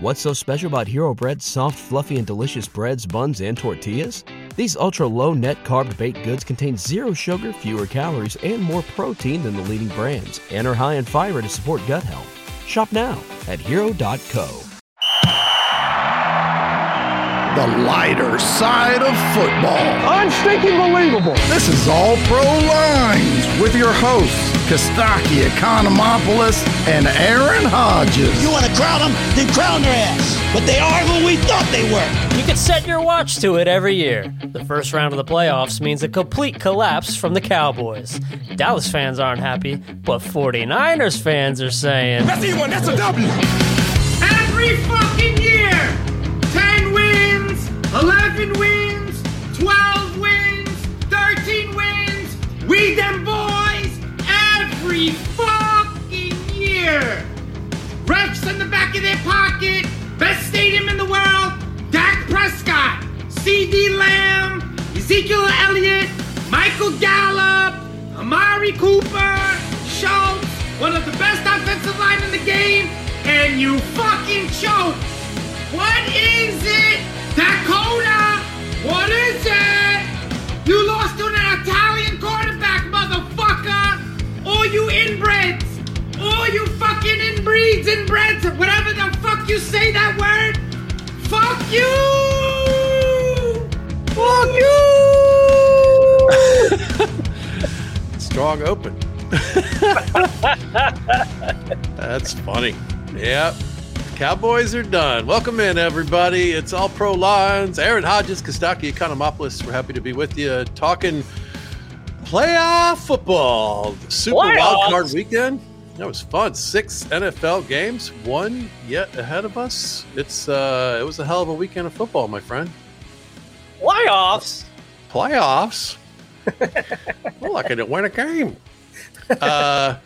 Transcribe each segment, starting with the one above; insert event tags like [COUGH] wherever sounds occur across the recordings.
What's so special about Hero Bread's soft, fluffy, and delicious breads, buns, and tortillas? These ultra low net carb baked goods contain zero sugar, fewer calories, and more protein than the leading brands, and are high in fiber to support gut health. Shop now at hero.co. The lighter side of football. Unstinking believable. This is All Pro Lines with your hosts, Kostaki Economopoulos and Aaron Hodges. You want to crown them? Then crown their ass. But they are who we thought they were. You can set your watch to it every year. The first round of the playoffs means a complete collapse from the Cowboys. Dallas fans aren't happy, but 49ers fans are saying, That's E1, that's a W. Every fucking year! 10 wins, 11 wins, 12 wins, 13 wins. We them boys every fucking year. Rex in the back of their pocket, best stadium in the world. Dak Prescott, CeeDee Lamb, Ezekiel Elliott, Michael Gallup, Amari Cooper, Schultz, one of the best offensive line in the game, and you fucking choke. Inbreeds, inbreds, whatever the fuck you say that word! Fuck you! Fuck you! [LAUGHS] Strong open. [LAUGHS] That's funny. Yep. Cowboys are done. Welcome in, everybody. It's All Pro Lines. Aaron Hodges, Kostaki Economopoulos. We're happy to be with you talking playoff football. Super Playoffs? wild card weekend. That was fun. Six NFL games, one yet ahead of us. It's uh, it was a hell of a weekend of football, my friend. Playoffs? Playoffs. [LAUGHS] well, I could win a game. Uh,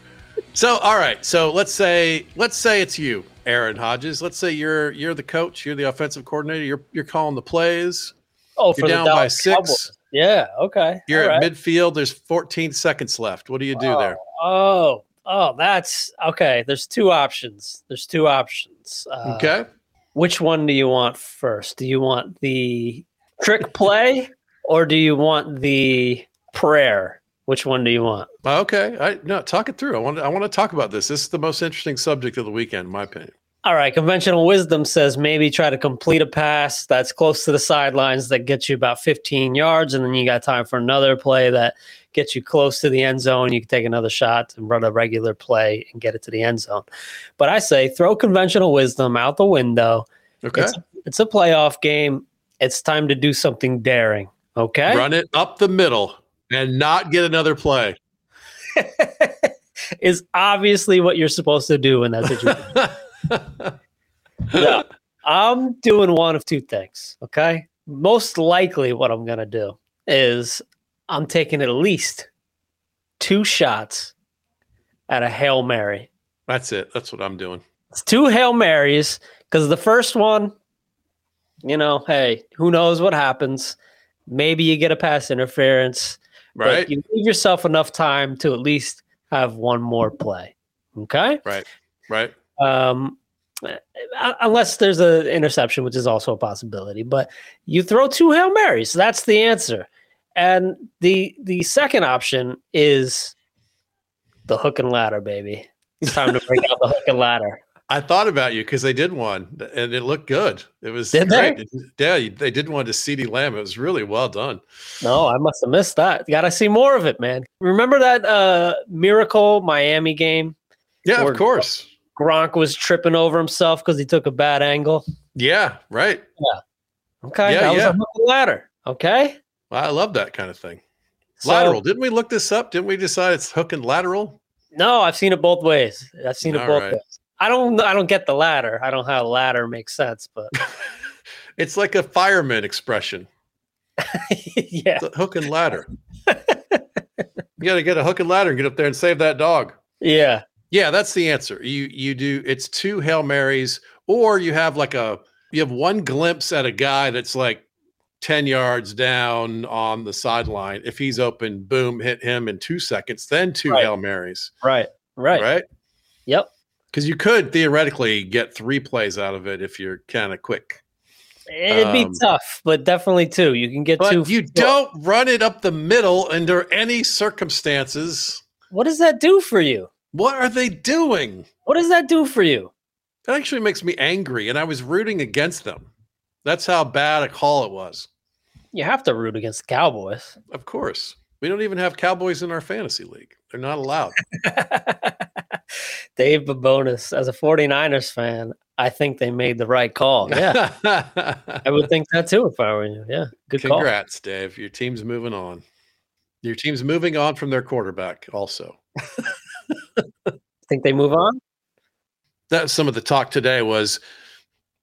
so all right. So let's say let's say it's you, Aaron Hodges. Let's say you're you're the coach, you're the offensive coordinator, you're you're calling the plays. Oh, You're for down the by six. Cowboys. Yeah, okay. You're all at right. midfield. There's 14 seconds left. What do you do there? Oh, oh, that's okay. There's two options. There's two options. Uh, Okay. Which one do you want first? Do you want the trick play or do you want the prayer? Which one do you want? Okay. I no, talk it through. I want I want to talk about this. This is the most interesting subject of the weekend, in my opinion. All right, conventional wisdom says maybe try to complete a pass that's close to the sidelines that gets you about 15 yards, and then you got time for another play that gets you close to the end zone. You can take another shot and run a regular play and get it to the end zone. But I say throw conventional wisdom out the window. Okay. It's, it's a playoff game. It's time to do something daring. Okay. Run it up the middle and not get another play. [LAUGHS] is obviously what you're supposed to do in that [LAUGHS] situation. Yeah. I'm doing one of two things. Okay. Most likely, what I'm going to do is I'm taking at least two shots at a Hail Mary. That's it. That's what I'm doing. It's two Hail Marys because the first one, you know, hey, who knows what happens? Maybe you get a pass interference, but Right. you leave yourself enough time to at least have one more play. Okay. Right. Right. Um, uh, unless there's an interception, which is also a possibility. But you throw two hail marys. That's the answer. And the the second option is the hook and ladder, baby. It's time to break out the hook and ladder. I thought about you because they did one and it looked good. It was Did they? Yeah, they did one to CeeDee Lamb. It was really well done. No, I must have missed that. Got to see more of it, man. Remember that uh, miracle Miami game? Yeah, Or- of course. Gronk was tripping over himself because he took a bad angle. Yeah, right. Okay, Yeah, that was yeah. a and ladder. Okay, Well, I love that kind of thing. So- lateral. Didn't we look this up? Didn't we decide it's hook and lateral? No, I've seen it both ways. I've seen it All both right. ways. I don't. I don't get the ladder. I don't know how ladder makes sense, but [LAUGHS] [LAUGHS] It's like a fireman expression. [LAUGHS] yeah, hook and ladder. you got to get a hook and ladder and get up there and save that dog. yeah, Yeah, that's the answer. You you do it's two Hail Marys, or you have like a you have one glimpse at a guy that's like 10 yards down on the sideline. If he's open, boom, hit him in two seconds, then two Right. Hail Marys. right, right, Right. Yep. Because you could theoretically get three plays out of it if you're kind of quick. It'd be Um, tough, but definitely two. You can get But two. you don't run it up the middle under any circumstances. What does that do for you? What are they doing? What does that do for you? That actually makes me angry, and I was rooting against them. That's how bad a call it was. You have to root against the Cowboys. Of course. We don't even have Cowboys in our fantasy league. They're not allowed. [LAUGHS] Dave Babonis, as a 49ers fan, I think they made the right call. Yeah, [LAUGHS] I would think that too if I were you. Yeah, good call. Congrats, Dave. Your team's moving on. Your team's moving on from their quarterback also. [LAUGHS] [LAUGHS] Think they move on? That some of the talk today was,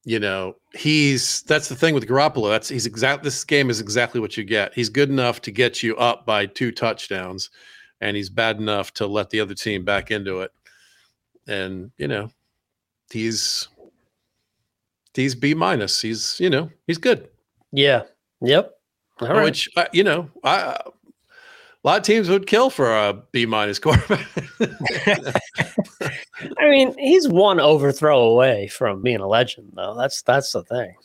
you know, he's that's the thing with Garoppolo. That's he's exact this game is exactly what you get. He's good enough to get you up by two touchdowns, and he's bad enough to let the other team back into it. And, you know, he's he's B minus. He's, you know, he's good. Yeah. Yep. All right. Which uh, you know, I, a lot of teams would kill for a B minus quarterback. [LAUGHS] I mean, he's one overthrow away from being a legend, though. That's that's the thing.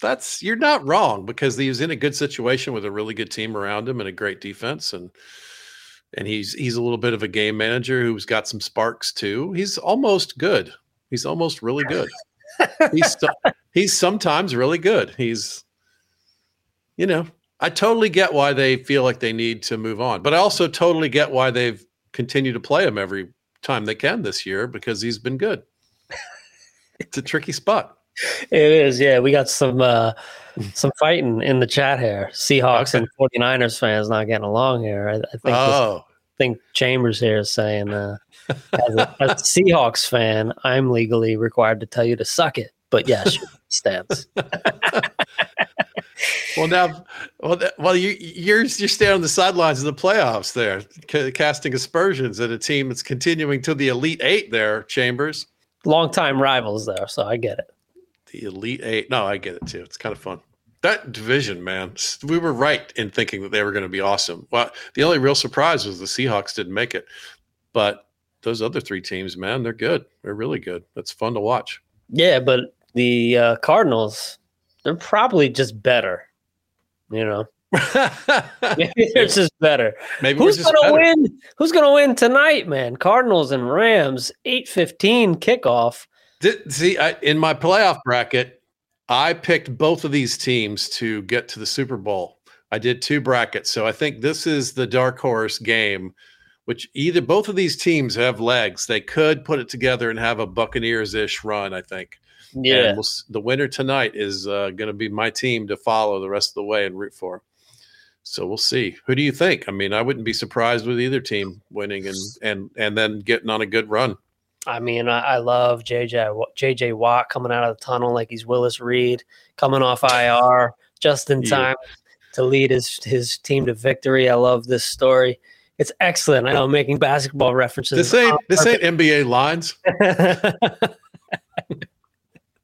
That's you're not wrong because he was in a good situation with a really good team around him and a great defense and and he's he's a little bit of a game manager who's got some sparks too. He's almost good. He's almost really good. he's [LAUGHS] he's sometimes really good. He's you know, I totally get why they feel like they need to move on, but I also totally get why they've continued to play him every time they can this year because he's been good. [LAUGHS] it's a tricky spot. It is, yeah. We got some uh some fighting in the chat here. Seahawks and 49ers fans not getting along here. I, I think this- Oh, I think Chambers here is saying uh as a, as a Seahawks fan, I'm legally required to tell you to suck it. But yes, your stance. [LAUGHS] well now, well, well, you you're you're staying on the sidelines of the playoffs there, ca- casting aspersions at a team that's continuing to the elite eight. There, Chambers, Longtime rivals there, so I get it. the elite eight. No, I get it too. It's kind of fun. That division, man, we were right in thinking that they were going to be awesome. Well, the only real surprise was the Seahawks didn't make it, but those other three teams, man, they're good. They're really good. That's fun to watch. Yeah, but the uh, Cardinals, they're probably just better. You know, [LAUGHS] maybe they're just better. Maybe Who's gonna better. win? Who's gonna win tonight, man? Cardinals and Rams, eight fifteen kickoff. Did, see, I, in my playoff bracket, I picked both of these teams to get to the Super Bowl. I did two brackets, so I think this is the dark horse game. Which either both of these teams have legs, they could put it together and have a Buccaneers ish run. I think. Yeah, we'll, the winner tonight is uh, going to be my team to follow the rest of the way and root for. So we'll see. Who do you think? I mean, I wouldn't be surprised with either team winning and and and then getting on a good run. I mean, I, I love JJ JJ Watt coming out of the tunnel like he's Willis Reed, coming off IR just in Yeah. time to lead his his team to victory. I love this story. It's excellent. I know I'm making basketball references. This ain't this ain't NBA lines. [LAUGHS]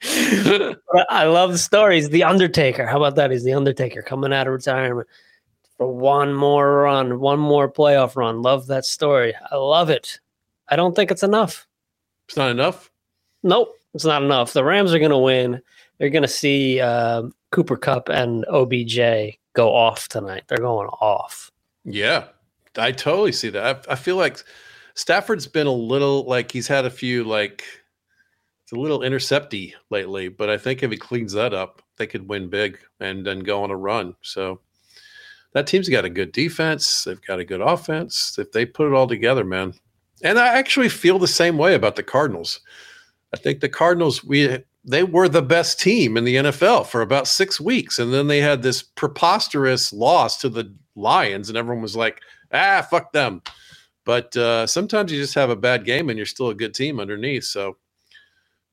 I love the stories. The Undertaker. How about that? He's the Undertaker coming out of retirement for one more run, one more playoff run. Love that story. I love it. I don't think it's enough. It's not enough. Nope, it's not enough. The Rams are going to win. They're going to see uh, Cooper Kupp and OBJ go off tonight. They're going off. Yeah, I totally see that. I, I feel like Stafford's been a little like he's had a few like it's a little intercepty lately, but I think if he cleans that up, they could win big and then go on a run. So that team's got a good defense. They've got a good offense. If they put it all together, man. And I actually feel the same way about the Cardinals. I think the Cardinals we they were the best team in the NFL for about six weeks, and then they had this preposterous loss to the Lions, and everyone was like, "Ah, fuck them." But uh, sometimes you just have a bad game, and you're still a good team underneath. So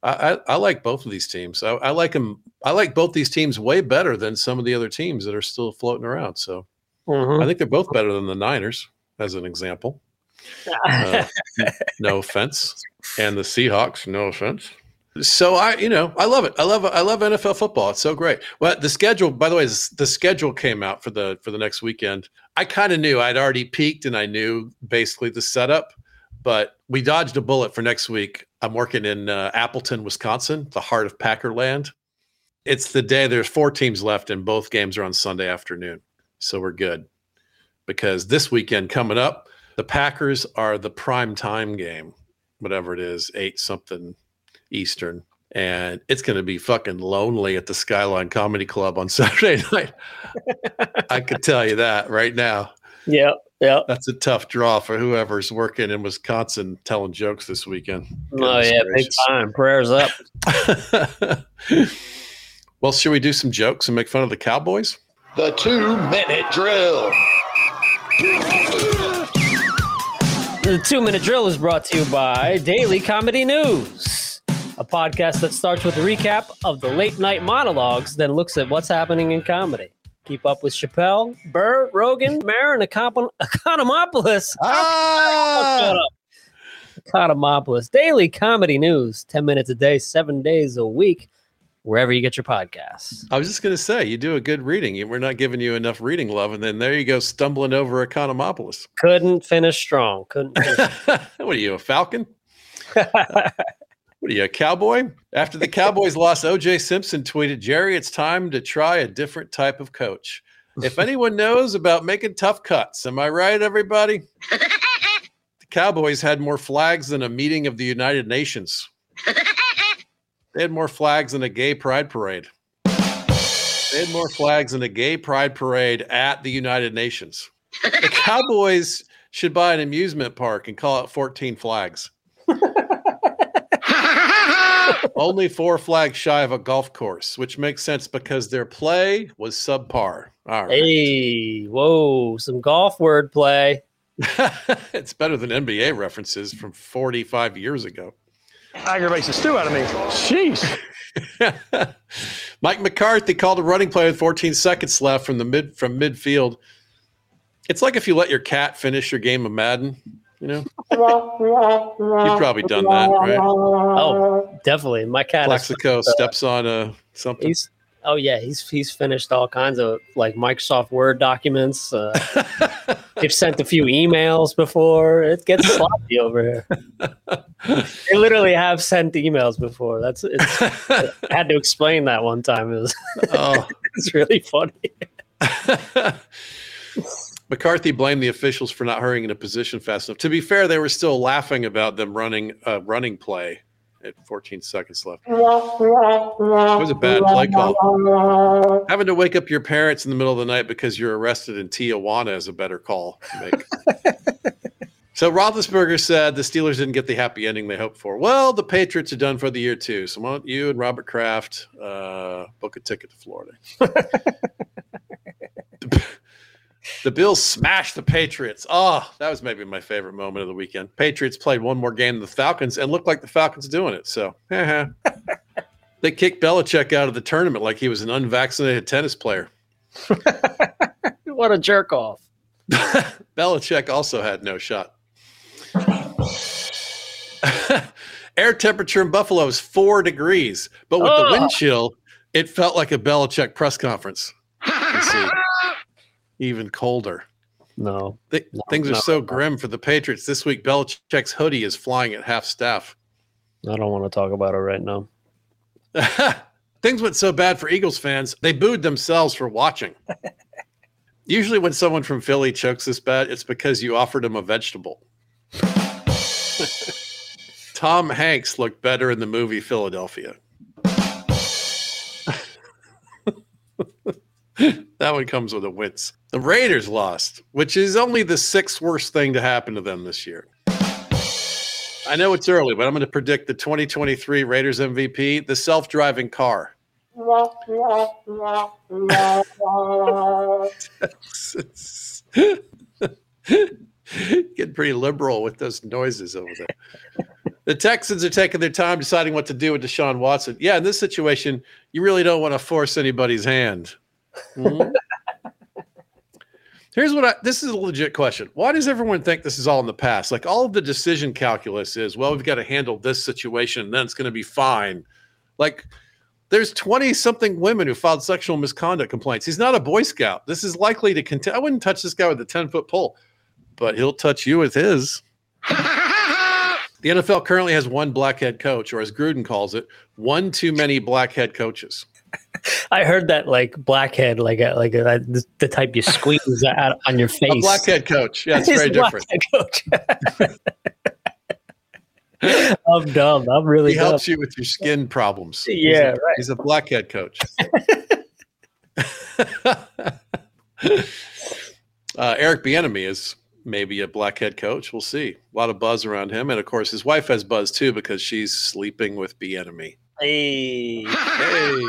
I, I, I like both of these teams. I, I like them. I like both these teams way better than some of the other teams that are still floating around. So Mhm. I think they're both better than the Niners, as an example. Uh, [LAUGHS] no offense, and the Seahawks. No offense. So I, you know, I love it. I love I love NFL football. It's so great. Well, the schedule, by the way, the schedule came out for the for the next weekend. I kind of knew I'd already peaked, and I knew basically the setup, but we dodged a bullet for next week. I'm working in uh, Appleton, Wisconsin, the heart of Packerland. It's the day there's four teams left, and both games are on Sunday afternoon. So we're good because this weekend coming up, the Packers are the prime time game, whatever it is, eight something Eastern. And it's going to be fucking lonely at the Skyline Comedy Club on [LAUGHS] Saturday night. I could tell you that right now. Yeah, yeah. That's a tough draw for whoever's working in Wisconsin telling jokes this weekend. Oh Goodness yeah, big time. Prayers up. [LAUGHS] [LAUGHS] well, should we do some jokes and make fun of the Cowboys? The two minute drill. The two minute drill is brought to you by Daily Comedy News, a podcast that starts with a recap of the late night monologues, then looks at what's happening in comedy. Keep up with Chappelle, Burr, Rogan, Marin, Econ- Economopoulos. Ah! Economopoulos. Daily Comedy News, 10 minutes a day, seven days a week, wherever you get your podcasts. I was just going to say, you do a good reading. We're not giving you enough reading love. And then there you go, stumbling over Economopoulos. Couldn't finish strong. Couldn't finish. [LAUGHS] what are you, a Falcon? [LAUGHS] What are you, a cowboy? After the Cowboys [LAUGHS] lost, OJ Simpson tweeted, Jerry, it's time to try a different type of coach. If anyone knows about making tough cuts, am I right, everybody? the Cowboys had more flags than a meeting of the United Nations. they had more flags than a gay pride parade. They had more flags than a gay pride parade at the United Nations. The Cowboys should buy an amusement park and call it 14 flags. [LAUGHS] Only four flags shy of a golf course, which makes sense because their play was subpar. All right. hey, whoa, some golf wordplay. [LAUGHS] it's better than NBA references from 45 years ago. Aggravates the stew out of me. Sheesh. [LAUGHS] Mike McCarthy called a running play with 14 seconds left from the mid from midfield. It's like if you let your cat finish your game of Madden, you know. You've probably done that, right? Oh, definitely. My cat is Plaxico steps on uh, something. He's oh yeah, he's he's finished all kinds of like Microsoft Word documents. Uh, [LAUGHS] they've sent a few emails before. It gets sloppy over here. [LAUGHS] They literally have sent emails before. That's it's, [LAUGHS] I had to explain that one time. It was oh. it's really funny. McCarthy blamed the officials for not hurrying into position fast enough. To be fair, they were still laughing about them running a running play at 14 seconds left. It was a bad play call. Having to wake up your parents in the middle of the night because you're arrested in Tijuana is a better call to make. [LAUGHS] so Roethlisberger said the Steelers didn't get the happy ending they hoped for. Well, the Patriots are done for the year too. So why don't you and Robert Kraft uh, book a ticket to Florida? [LAUGHS] The Bills smashed the Patriots. Oh, that was maybe my favorite moment of the weekend. Patriots played one more game than the Falcons and looked like the Falcons doing it. So [LAUGHS] they kicked Belichick out of the tournament like he was an unvaccinated tennis player. [LAUGHS] what a jerk off. [LAUGHS] Belichick also had no shot. Air temperature in Buffalo is four degrees, but with the Oh. wind chill, it felt like a Belichick press conference. Even colder. No. Th- No, things are no, so no. grim for the Patriots. This week, Belichick's hoodie is flying at half staff. I don't want to talk about it right now. [LAUGHS] things went so bad for Eagles fans, they booed themselves for watching. [LAUGHS] Usually, when someone from Philly chokes this bad, it's because you offered him a vegetable. [LAUGHS] Tom Hanks looked better in the movie Philadelphia. that one comes with a wince. The Raiders lost, which is only the sixth worst thing to happen to them this year. I know it's early, but I'm going to predict the 2023 Raiders MVP, the self driving car. Getting pretty liberal with those noises over there. The Texans are taking their time deciding what to do with Deshaun Watson. Yeah, in this situation, you really don't want to force anybody's hand. Mhm. Here's what I this is a legit question. Why does everyone think this is all in the past? Like all of the decision calculus is, well, we've got to handle this situation, and then it's going to be fine. Like there's 20 something women who filed sexual misconduct complaints. He's not a Boy Scout. This is likely to continue. I wouldn't touch this guy with a 10 foot pole, but he'll touch you with his. [LAUGHS] The NFL currently has one black head coach, or as Gruden calls it, one too many black head coaches. I heard that like blackhead, like a, like a, the type you squeeze out on your [LAUGHS] face. A black head coach. Yeah, it's [LAUGHS] very different. Coach. [LAUGHS] I'm dumb. I'm really. He dumb. helps you with your skin problems. Yeah, he's a, right. He's a black head coach. uh, Eric Bieniemy is maybe a blackhead coach. We'll see. A lot of buzz around him, and of course, his wife has buzz too because she's sleeping with Bieniemy. Hey. Hey.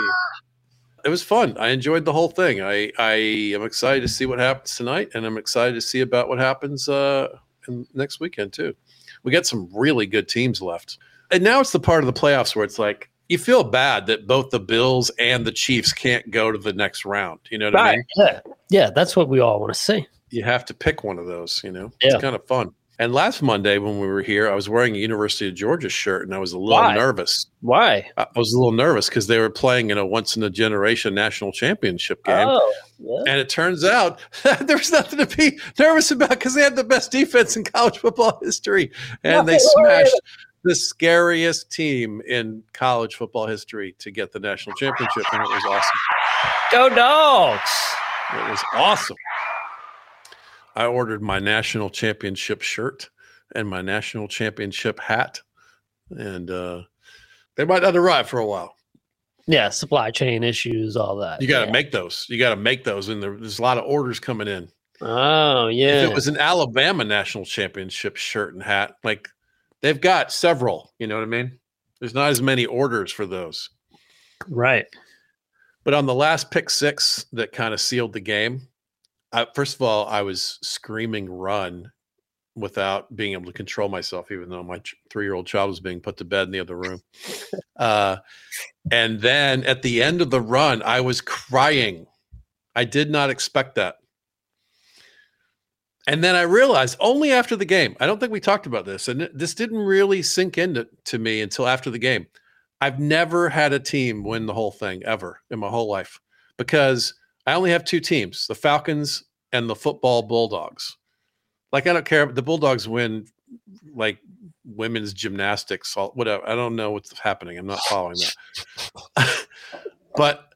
It was fun. I enjoyed the whole thing. I, I am excited to see what happens tonight, and I'm excited to see about what happens uh, in, next weekend too. We got some really good teams left, and now it's the part of the playoffs where it's like you feel bad that both the Bills and the Chiefs can't go to the next round. You know what I mean? Yeah, yeah. That's what we all want to see. You have to pick one of those. You know, Yeah. it's kind of fun. And last Monday when we were here, I was wearing a University of Georgia shirt, and I was a little Why? nervous. Why? I was a little nervous because they were playing in a once in a generation national championship game. Oh, yeah. And it turns out [LAUGHS] there was nothing to be nervous about because they had the best defense in college football history. And they to worry smashed the scariest team in college football history to get the national championship. And it was awesome. Go dogs. It was awesome. I ordered my national championship shirt and my national championship hat. And uh, they might not arrive for a while. Yeah, supply chain issues, all that. You got to yeah. make those. You got to make those. And there, there's a lot of orders coming in. Oh, yeah. If it was an Alabama national championship shirt and hat, like they've got several, you know what I mean? There's not as many orders for those. right. But on the last pick six that kind of sealed the game, I, first of all, I was screaming run without being able to control myself, even though my three year old child was being put to bed in the other room. Uh, and then at the end of the run, I was crying. I did not expect that. And then I realized only after the game, I don't think we talked about this, and this didn't really sink into to me until after the game. I've never had a team win the whole thing ever in my whole life because I only have two teams the Falcons and the football Bulldogs. Like, I don't care. The Bulldogs win like women's gymnastics, whatever. I don't know what's happening. I'm not following that. [LAUGHS] but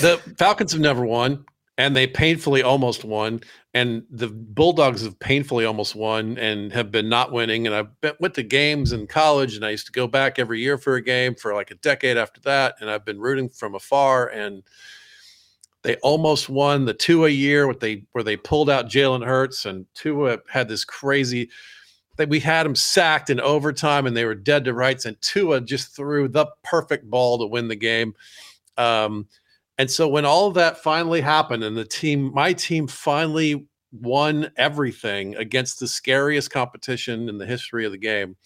the Falcons have never won, and they painfully almost won. And the Bulldogs have painfully almost won and have been not winning. And I been, went to games in college, and I used to go back every year for a game for like a decade after that. And I've been rooting from afar. And they almost won the two a year where they where they pulled out Jalen Hurts, and Tua had this crazy. That we had him sacked in overtime, and they were dead to rights. And Tua just threw the perfect ball to win the game. Um, and so when all that finally happened and the team, my team finally won everything against the scariest competition in the history of the game,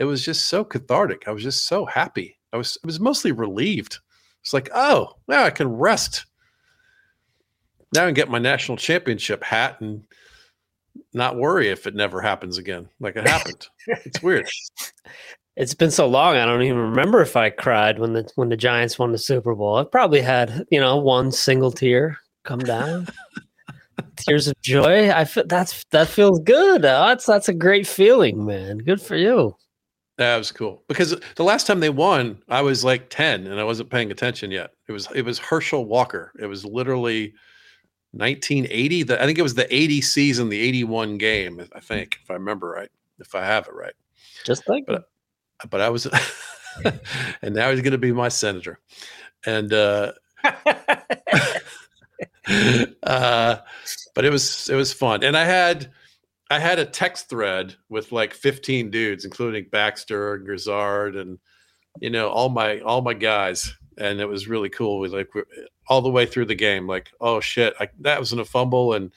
it was just so cathartic. I was just so happy. I was, I was mostly relieved. It's like, oh, now I can rest. Now I can get my national championship hat and not worry if it never happens again. Like it [LAUGHS] happened. it's weird. It's been so long. I don't even remember if I cried when the when the Giants won the Super Bowl. I probably had you know one single tear come down, tears of joy. I feel that's that feels good. That's that's a great feeling, man. Good for you. That was cool because the last time they won, I was like 10 and I wasn't paying attention yet. It was it was Herschel Walker. It was literally 1980. The, I think it was the 80 season, the 81 game, I think, if I remember right, if I have it right. Just like But- But I was, [LAUGHS] and now he's going to be my senator. And, uh, [LAUGHS] [LAUGHS] uh, but it was it was fun, and I had I had a text thread with like 15 dudes, including Baxter and Grizzard, and you know all my all my guys, and it was really cool. We like we're- all the way through the game, like oh shit, I, that wasn't a fumble, and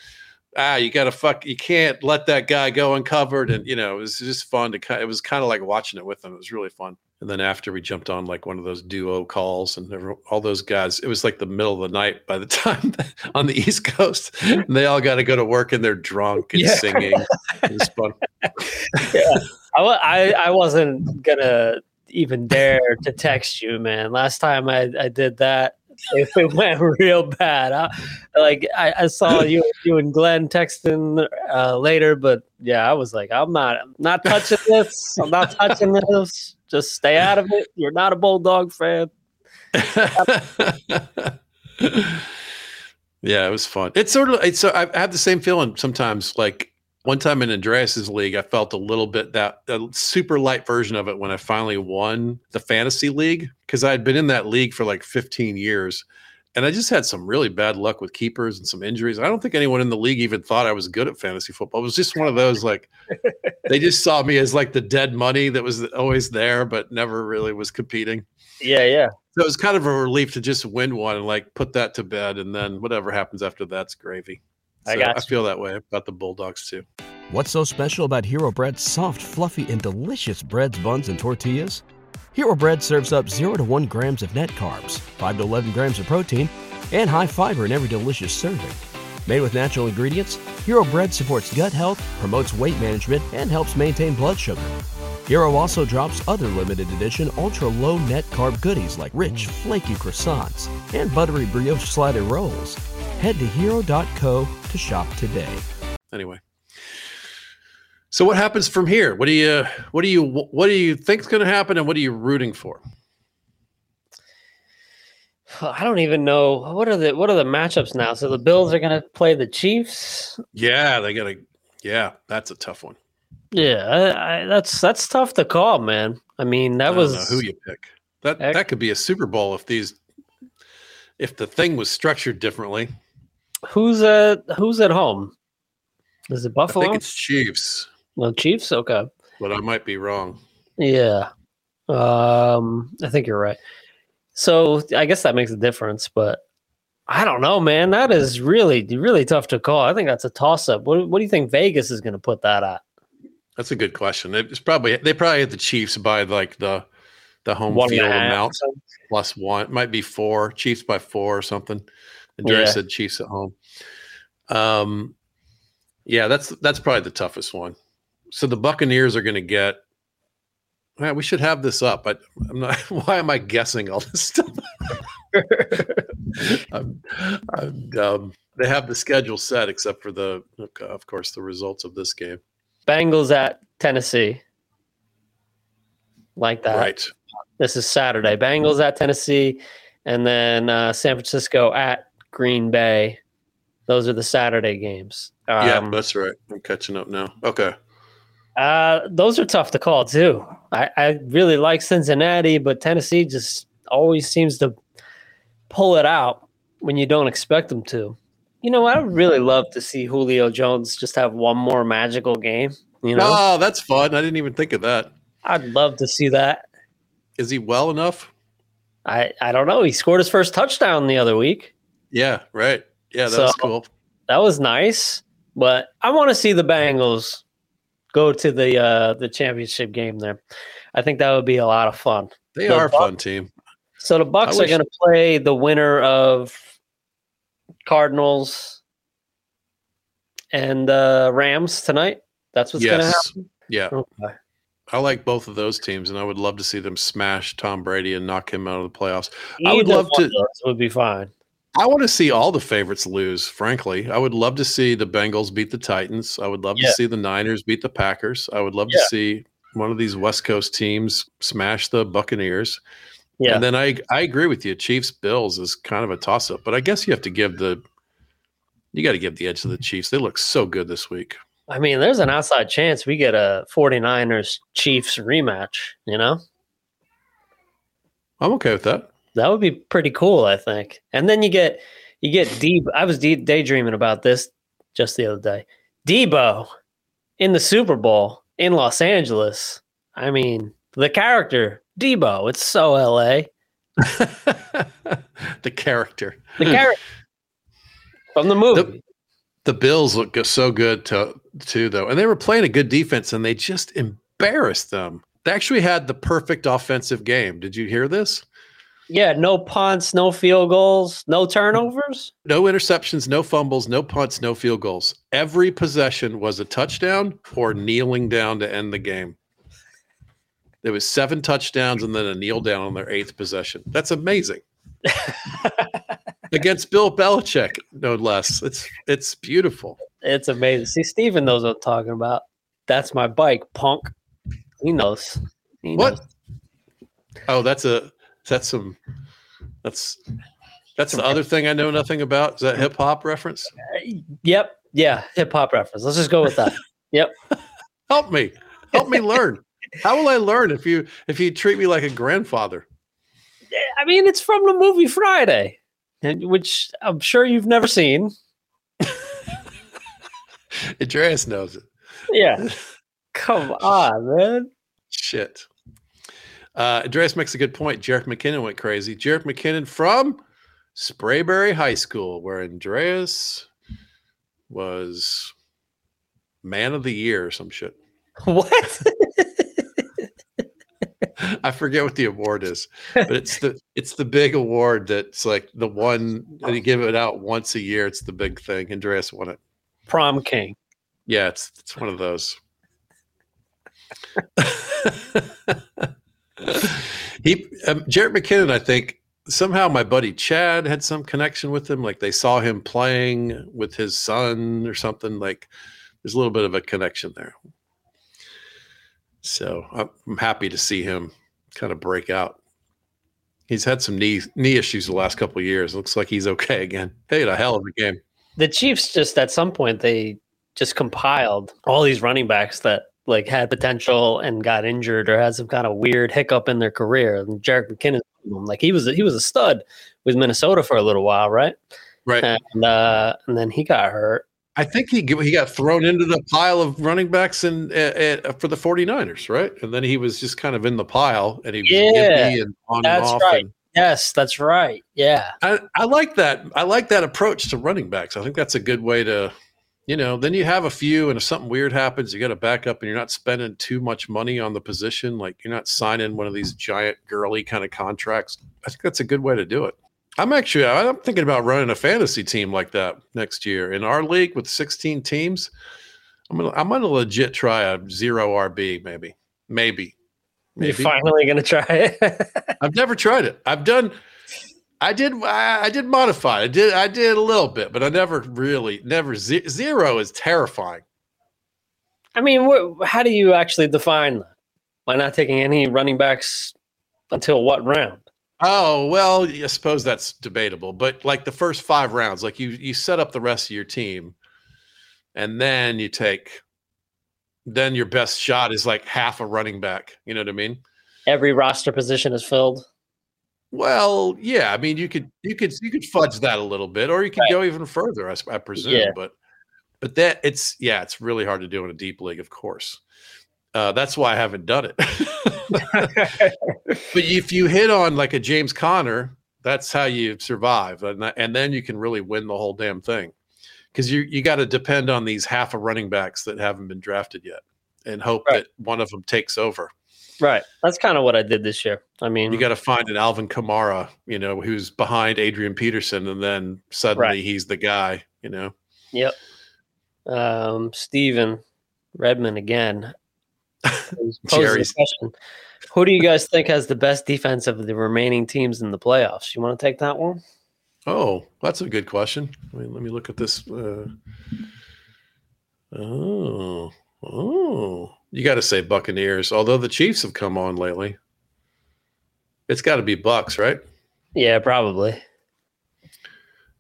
ah, you got to fuck, you can't let that guy go uncovered, and you know it was just fun to kind. It was kind of like watching it with them. It was really fun. And then after we jumped on like one of those duo calls, and were all those guys, it was like the middle of the night by the [LAUGHS] time on the East Coast, and they all got to go to work and they're drunk and Yeah. singing. It was fun. [LAUGHS] I, I I wasn't gonna even dare to text you, man. Last time I, I did that, if [LAUGHS] it went real bad. I, like I, I saw you, you and Glenn texting uh, later, but yeah, I was like, I'm not, I'm not touching this. I'm not touching this. Just stay out of it. You're not a bulldog fan. [LAUGHS] yeah, it was fun. It's sort of it's. I have the same feeling sometimes. Like one time in Andreas's league, I felt a little bit that a super light version of it when I finally won the fantasy league because I had been in that league for like 15 years. And I just had some really bad luck with keepers and some injuries. I don't think anyone in the league even thought I was good at fantasy football. It was just one of those like [LAUGHS] they just saw me as like the dead money that was always there, but never really was competing. Yeah, yeah. So it was kind of a relief to just win one and like put that to bed, and then whatever happens after that's gravy. So I got I feel that way about the Bulldogs too. What's so special about Hero Bread's soft, fluffy, and delicious breads, buns, and tortillas? Hero Bread serves up 0 to 1 grams of net carbs, 5 to 11 grams of protein, and high fiber in every delicious serving. Made with natural ingredients, Hero Bread supports gut health, promotes weight management, and helps maintain blood sugar. Hero also drops other limited edition ultra low net carb goodies like rich, flaky croissants and buttery brioche slider rolls. Head to hero.co to shop today. Anyway, so what happens from here? What do you what do you what do you think's going to happen, and what are you rooting for? [SIGHS] I don't even know what are the what are the matchups now. So the Bills are going to play the Chiefs. Yeah, they got to. Yeah, that's a tough one. Yeah, I, I, that's that's tough to call, man. I mean, that I don't was know who you pick. That Heck. that could be a Super Bowl if these if the thing was structured differently. Who's at who's at home. Is it Buffalo? I think it's Chiefs, Well, Chiefs. Okay. but I might be wrong. Yeah. Um, I think you're right. So I guess that makes a difference, but I don't know, man. That is really, really tough to call. I think that's a toss up. What, what do you think Vegas is going to put that at? That's a good question. It's probably they probably had the Chiefs by like the the home One field amount plus one. It might be four. Chiefs by four or something. Andrea Yeah. said Chiefs at home. Um, yeah, that's that's probably the toughest one. So the Buccaneers are going to get. We should have this up, but I'm not. [LAUGHS] Why am I guessing all this stuff? [LAUGHS] I'm, I'm, um, they have the schedule set, except for the, of course, the results of this game. Bengals at Tennessee. Like that. Right. This is Saturday. Bengals at Tennessee, and then uh, San Francisco at Green Bay. Those are the Saturday games. Um, yeah, that's right. I'm catching up now. Okay. Uh, those are tough to call too. I, I really like Cincinnati, but Tennessee just always seems to pull it out when you don't expect them to. You know, I would really love to see Julio Jones just have one more magical game. You know, Oh, that's fun. I didn't even think of that. I'd love to see that. Is he well enough? I, I don't know. He scored his first touchdown the other week. Yeah, right. Yeah, that was cool. That was nice, but I want to see the Bengals go to the uh, the championship game there. I think that would be a lot of fun. They the are a fun team. So the Bucks are going to play the winner of Cardinals and uh, Rams tonight. That's what's going to happen. Yeah. Okay. I like both of those teams, and I would love to see them smash Tom Brady and knock him out of the playoffs. I would love to- would be fine. I want to see all the favorites lose, frankly. I would love to see the Bengals beat the Titans. I would love Yeah. to see the Niners beat the Packers. I would love Yeah. to see one of these West Coast teams smash the Buccaneers. Yeah, And then I I agree with you. Chiefs Bills is kind of a toss up, but I guess you have to give the you got to give the edge to the Chiefs. They look so good this week. I mean, there's an outside chance we get a 49ers Chiefs rematch, you know? I'm okay with that. That would be pretty cool, I think. And then you get you get [LAUGHS] Debo. I was de- daydreaming about this just the other day. Debo in the Super Bowl in Los Angeles. I mean, the character Debo. It's so LA. [LAUGHS] the character. The character from the movie. The Bills look so good to, too, though, and they were playing a good defense, and they just embarrassed them. They actually had the perfect offensive game. Did you hear this? Yeah, no punts, no field goals, no turnovers. No interceptions, no fumbles, no punts, no field goals. Every possession was a touchdown or kneeling down to end the game. There was seven touchdowns and then a kneel down on their eighth possession. That's amazing. [LAUGHS] against Bill Belichick, no less. It's it's beautiful. It's amazing. See, Steven knows what I'm talking about. That's my bike, punk. He knows. He What? knows. Oh, that's a that's some that's that's the other thing I know nothing about. Is that hip hop reference? Uh, yep. Yeah. Hip hop reference. Let's just go with that. [LAUGHS] yep. Help me. Help me learn. How will I learn if you if you treat me like a grandfather? I mean, it's from the movie Friday, and- which I'm sure you've never seen. [LAUGHS] Andreas knows it. Yeah. Come [LAUGHS] on, man. Shit. Uh, Andreas makes a good point. Jerick McKinnon went crazy. Jerick McKinnon from Sprayberry High School, where Andreas was man of the year or some shit. What? [LAUGHS] I forget what the award is, but it's the it's the big award that's like the one that you give it out once a year. It's the big thing. Andreas won it. Prom king. Yeah, it's it's one of those. [LAUGHS] [LAUGHS] he um, McKinnon, I think somehow my buddy Chad had some connection with him. Like they saw him playing with his son or something. Like there's a little bit of a connection there. So I'm, happy to see him kind of break out. He's had some knee knee issues the last couple years. Looks like he's okay again. Had a hell of a game. The Chiefs just at some point they just compiled all these running backs that like had potential and got injured or had some kind of weird hiccup in their career. And Jerick McKinnon, like he was he was a stud with Minnesota for a little while, right? Right. And uh, and then he got hurt. I think he he got thrown into the pile of running backs and uh, for the 49ers, right? And then he was just kind of in the pile and he was Yeah, and on that's and off. right. And Yes, that's right. Yeah. I, I like that. I like that approach to running backs. I think that's a good way to, you know, then you have a few and if something weird happens, you got to back up and you're not spending too much money on the position. Like you're not signing one of these giant Gurley kind of contracts. I think that's a good way to do it. I'm actually I'm thinking about running a fantasy team like that next year in our league with 16 teams. I'm gonna I'm gonna legit try a zero RB maybe maybe You're finally gonna try it. [LAUGHS] I've never tried it. I've done. I did. I, I did modify. I did. I did a little bit, but I never really. Never ze- zero is terrifying. I mean, wh- how do you actually define that? By not taking any running backs until what round? Oh well, I suppose that's debatable. But like the first five rounds, like you you set up the rest of your team, and then you take. Then your best shot is like half a running back. You know what I mean? Every roster position is filled. Well, yeah. I mean, you could you could you could fudge that a little bit, or you could Right. go even further. I presume, Yeah. but but that it's yeah, it's really hard to do in a deep league, of course. Uh, that's why I haven't done it. [LAUGHS] but if you hit on like a James Conner, that's how you survive, and and then you can really win the whole damn thing. Because you you got to depend on these half of running backs that haven't been drafted yet, and hope Right. that one of them takes over. Right. That's kind of what I did this year. I mean, You got to find an Alvin Kamara, you know, who's behind Adrian Peterson, and then suddenly Right. he's the guy, you know. Yep. Um, Steven Redmond again. [LAUGHS] He's Jerry's. question. Who do you guys think has the best defense of the remaining teams in the playoffs? You want to take that one? Oh, that's a good question. I mean, let me look at this. Uh, oh, oh, you got to say Buccaneers. Although the Chiefs have come on lately, it's got to be Bucks, right? Yeah, probably.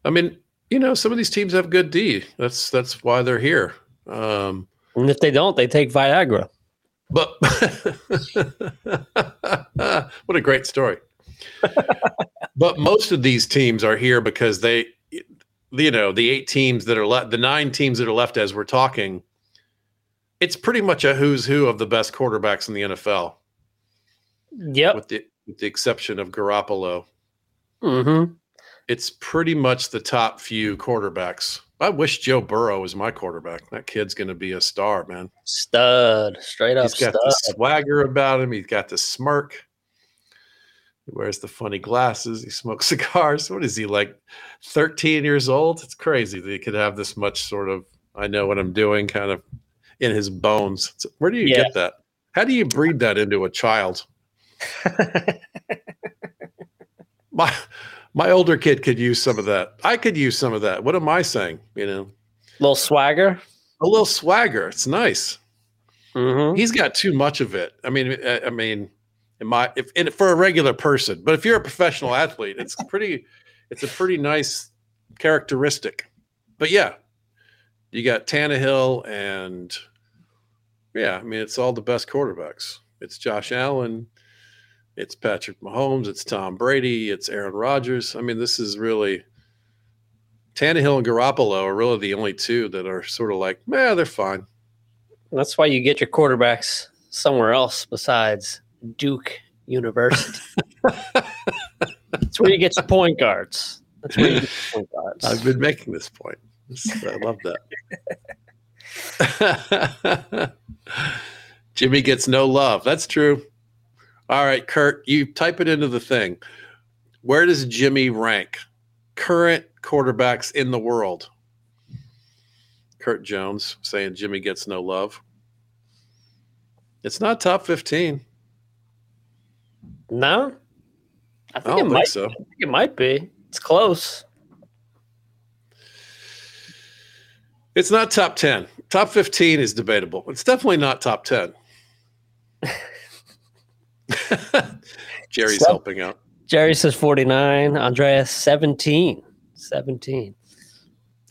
I mean, you know, some of these teams have good D. That's that's why they're here. Um, And if they don't, they take Viagra. But [LAUGHS] what a great story. [LAUGHS] but most of these teams are here because they, you know, the eight teams that are left, the nine teams that are left as we're talking, it's pretty much a who's who of the best quarterbacks in the NFL, Yep. with the with the exception of Garoppolo. Mm-hmm. It's pretty much the top few quarterbacks. I wish Joe Burrow was my quarterback. That kid's going to be a star, man. Stud. Straight up He's got stud. the swagger about him. He's got the smirk. He wears the funny glasses. He smokes [LAUGHS] cigars. What is he like? 13 years old? It's crazy that he could have this much sort of I know what I'm doing kind of in his bones. Where do you Yeah. get that? How do you breed that into a child? [LAUGHS] My My older kid could use some of that. I could use some of that. What am I saying? You know, a Little swagger. a little swagger. It's nice. Mm-hmm. He's got too much of it. I mean, I, I mean, in my if in, for a regular person, but if you're a professional athlete, it's pretty. It's a pretty nice characteristic. But yeah, you got Tannehill and yeah, I mean, it's all the best quarterbacks. It's Josh Allen, it's Patrick Mahomes, it's Tom Brady, it's Aaron Rodgers. I mean, this is really Tannehill and Garoppolo are really the only two that are sort of like, yeah, they're fine. That's why you get your quarterbacks somewhere else besides Duke University. [LAUGHS] That's where you get your point guards. That's where you get your point guards. I've been making this point. I love that. [LAUGHS] Jimmy gets no love. That's true. All right, Kurt, you type it into the thing. Where does Jimmy rank current quarterbacks in the world? Kurt Jones saying Jimmy gets no love. It's not top 15. no, I think don't it think might. so. I think it might be. It's close. It's not top 10. Top 15 is debatable. It's definitely not top 10. [LAUGHS] Jerry's So- helping out. Jerry says 49. Andreas 17. 17.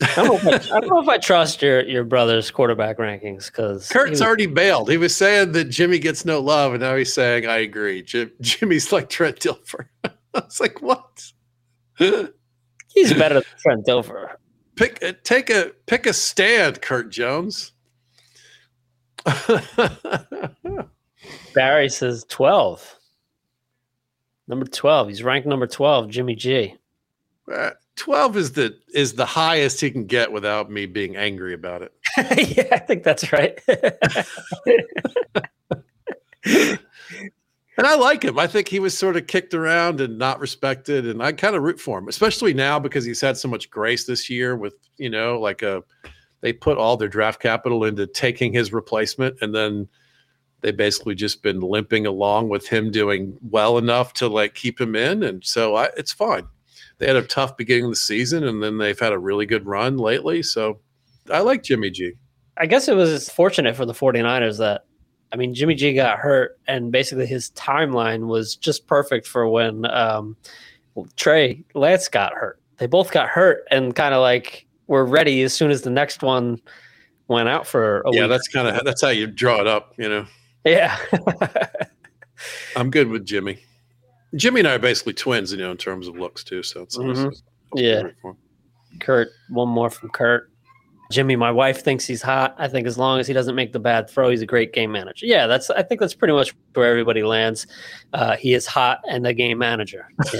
I don't, know if I, I don't know if I trust your your brother's quarterback rankings because Kurt's already bailed. He was saying that Jimmy gets no love, and now he's saying, I agree. Jim, [LAUGHS] Jimmy's like Trent Dilfer. [LAUGHS] I was like, what? he's better than Trent Dilfer. Pick uh, take a pick a stand, Kurt Jones. [LAUGHS] Barry says 12. Number 12. He's ranked number 12, Jimmy G. Uh, Twelve is the is the highest he can get without me being angry about it. [LAUGHS] yeah, I think that's right. [LAUGHS] And I like him. I think he was sort of kicked around and not respected, and I kind of root for him, especially now because he's had so much grace this year. With you know, like a they put all their draft capital into taking his replacement, and then they basically just been limping along with him doing well enough to like keep him in, and so I, it's fine. They had a tough beginning of the season, and then they've had a really good run lately. So I like Jimmy G. I guess it was fortunate for the 49ers that, I mean, Jimmy G got hurt, and basically his timeline was just perfect for when um, Trey Lance got hurt. They both got hurt and kind of like were ready as soon as the next one went out for a Yeah, week. that's kind of that's how you draw it up, you know. yeah. [LAUGHS] I'm good with Jimmy. Jimmy and I are basically twins, you know, in terms of looks too. So it's Mhm. it's- Yeah. Kurt, one more from Kurt. Jimmy, my wife thinks he's hot. I think as long as he doesn't make the bad throw, he's a great game manager. Yeah, that's. I think that's pretty much where everybody lands. Uh, he is hot and a game manager. [LAUGHS]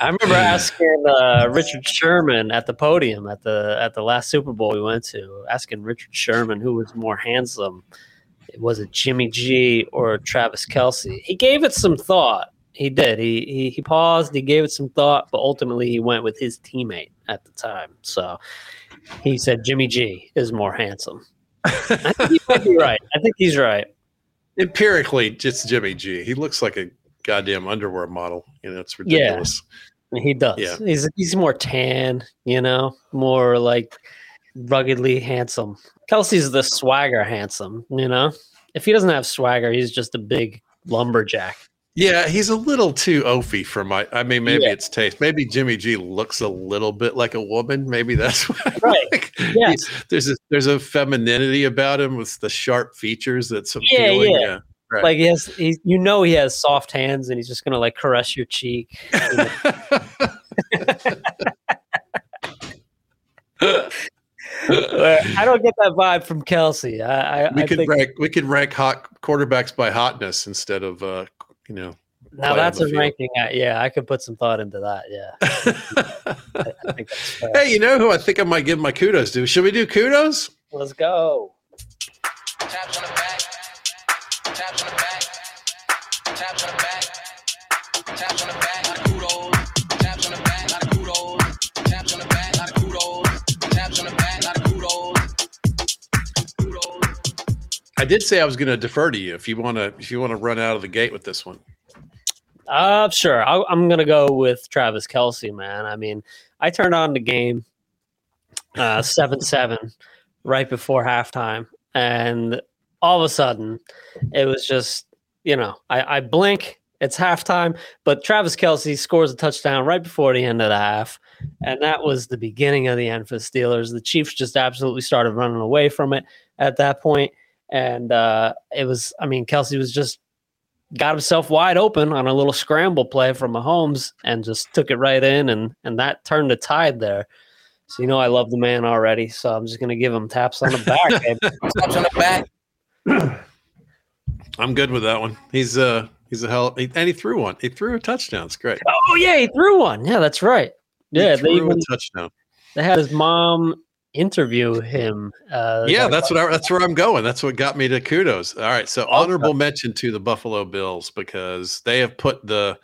I remember asking uh, Richard Sherman at the podium at the at the last Super Bowl we went to, asking Richard Sherman who was more handsome. Was it Jimmy G or Travis Kelce? He gave it some thought. He did. He, he he paused. He gave it some thought, but ultimately he went with his teammate at the time. So he said Jimmy G is more handsome. [LAUGHS] I think he might be right. I think he's right. Empirically, just Jimmy G. He looks like a goddamn underwear model. You know, it's ridiculous. Yeah, He does. Yeah. He's he's more tan, you know, more like ruggedly handsome. Kelce's the swagger handsome, you know. If he doesn't have swagger, he's just a big lumberjack. Yeah, he's a little too oafy for my. I mean, maybe Yeah. it's taste. Maybe Jimmy G looks a little bit like a woman. Maybe that's [LAUGHS] why. Right. Like, Yes. he- there's a there's a femininity about him with the sharp features that's Yeah, appealing. yeah. Right. Like he has, he, you know, he has soft hands, and he's just gonna like caress your cheek. you know. Where I don't get that vibe from Kelce. I, I, we I could rank we could rank hot quarterbacks by hotness instead of uh you know now that's a field. ranking. I, yeah, I could put some thought into that. Yeah, [LAUGHS] I, I think that's fair. hey you know who i think i might give my kudos to should we do kudos Let's go. Taps on the back. Taps on the back. Taps on the back. Taps on the back. I did say i was going to defer to you if you want to if you want to run out of the gate with this one Uh, sure. i I'm gonna go with Travis Kelce, man. I mean, I turned on the game, uh, seven seven, right before halftime, and all of a sudden, it was just you know, I, I blink, it's halftime, but Travis Kelce scores a touchdown right before the end of the half, and that was the beginning of the end for the Steelers. The Chiefs just absolutely started running away from it at that point, and uh, it was, I mean, Kelce was just got himself wide open on a little scramble play from Mahomes and just took it right in, and and that turned the tide there. So you know I love the man already, so I'm just gonna give him taps on the [LAUGHS] back. baby. Taps on the back. [CLEARS THROAT] I'm good with that one. He's uh he's a hell he, and he threw one. He threw a touchdown. It's great. oh yeah, he threw one. Yeah, that's right. He Yeah, they threw even a touchdown. they had his mom interview him. Uh, Yeah, that's what I, that's where I'm going. That's what got me to kudos. All right, so honorable mention to the Buffalo Bills because they have put the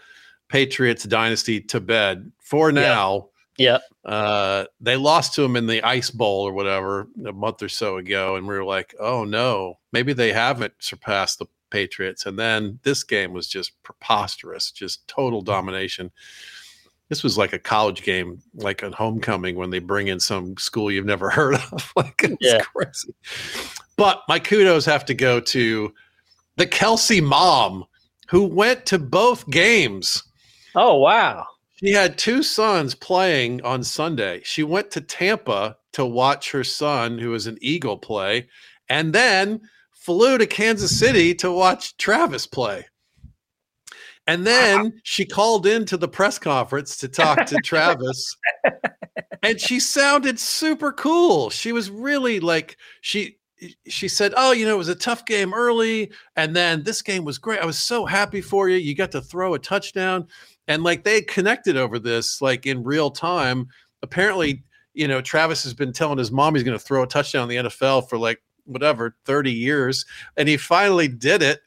Patriots dynasty to bed for now. yeah, Uh, they lost to them in the Ice Bowl or whatever a month or so ago, and we were like, "Oh no, maybe they haven't surpassed the Patriots." And then this game was just preposterous, just total domination. This was like a college game, like a homecoming when they bring in some school you've never [LAUGHS] heard of. [LAUGHS] like it's Yeah. crazy. But my kudos have to go to the Kelce mom who went to both games. Oh wow. She had two sons playing on Sunday. She went to Tampa to watch her son, who was an Eagle, play, and then flew to Kansas City to watch Travis play. And then she called into the press conference to talk to Travis. And she sounded super cool. She was really like she she said, "Oh, you know, it was a tough game early, and then this game was great. I was so happy for you. You got to throw a touchdown." and like they connected over this like in real time apparently you know travis has been telling his mom he's going to throw a touchdown in the nfl for like whatever 30 years and he finally did it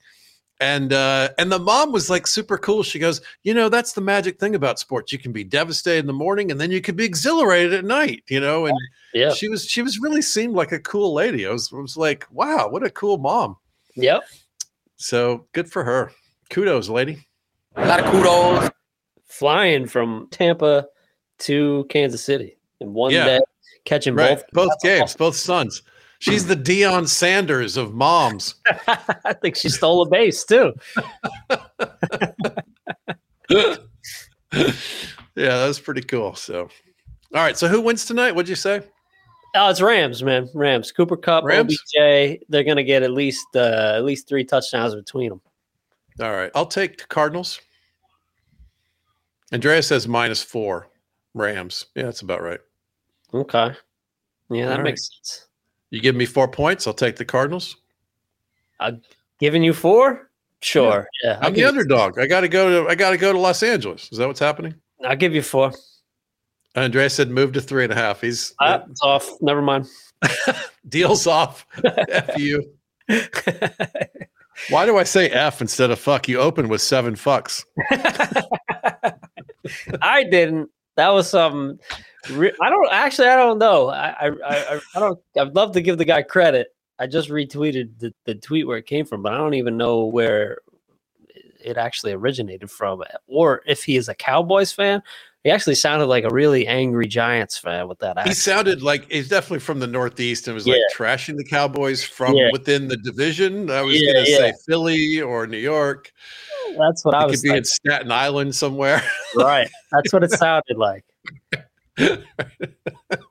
and uh and the mom was like super cool she goes you know that's the magic thing about sports you can be devastated in the morning and then you can be exhilarated at night you know and Yeah. she was she was really seemed like a cool lady i was, I was like wow what a cool mom Yep. so good for her kudos lady A lot of kudos. Flying from Tampa to Kansas City in one Yeah. day, catching right both. both games awesome. both sons she's the Deion sanders of moms [LAUGHS] I think she stole a base too. [LAUGHS] yeah that was pretty cool so all right so who wins tonight what'd you say Oh, it's Rams, man. Rams. Cooper Kupp, Rams? OBJ. They're gonna get at least uh, at least three touchdowns between them. all right i'll take the cardinals Andrea says minus four rams yeah that's about right Okay. Yeah, that makes sense. You give me four points i'll take the cardinals I'm Giving you four? Sure. Yeah. I'll i'm the underdog i gotta go to i gotta go to los angeles is that what's happening I'll give you four. andreas said move to three and a half he's Ah, it's off. Never mind. [LAUGHS] deals off f [LAUGHS] you why do i say f instead of fuck you open with seven fucks [LAUGHS] I didn't. That was some. I don't actually. I don't know. I, I, I, I don't. I'd love to give the guy credit. I just retweeted the, the tweet where it came from, but I don't even know where it actually originated from, or if he is a Cowboys fan. He actually sounded like a really angry Giants fan with that He sounded like he's definitely from the Northeast and was like trashing the Cowboys from Yeah. within the division. I was Yeah, going to yeah. say Philly or New York. That's what I was could be in. Staten Island somewhere. [LAUGHS] Right. That's what it sounded like. [LAUGHS]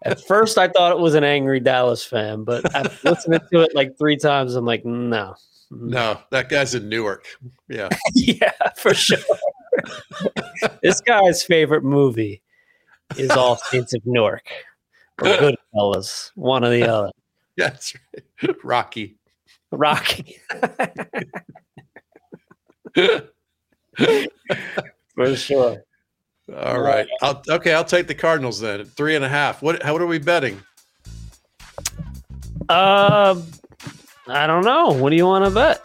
At first, I thought it was an angry Dallas fan, but after [LAUGHS] listening to it like three times, I'm like, no. Mm. no, that guy's in Newark. Yeah. [LAUGHS] yeah, for sure. this guy's favorite movie is All Saints of Newark or Goodfellas, one or the other. That's right. Rocky. Rocky. for sure. All right. I'll, okay, I'll take the Cardinals then. Three and a half. What? How what are we betting? Um, I don't know. What do you want to bet?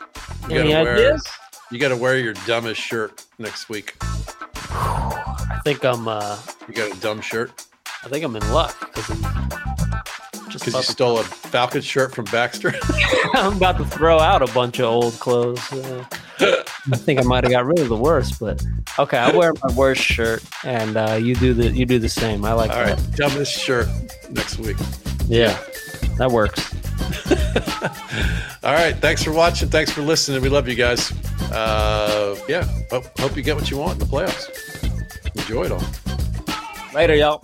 You Any wear- ideas? You got to wear your dumbest shirt next week. I think I'm. Uh, You got a dumb shirt I think I'm in luck because because you stole a Falcon shirt from Baxter. [LAUGHS] I'm about to throw out a bunch of old clothes. Uh, I think I might have got rid of the worst, but okay, I wear my worst shirt, and uh, you do the you do the same. I like All that. right, dumbest shirt next week. Yeah, that works. [LAUGHS] All right, thanks for watching. Thanks for listening. We love you guys. Uh, yeah, hope, hope you get what you want in the playoffs. Enjoy it all. Later, y'all.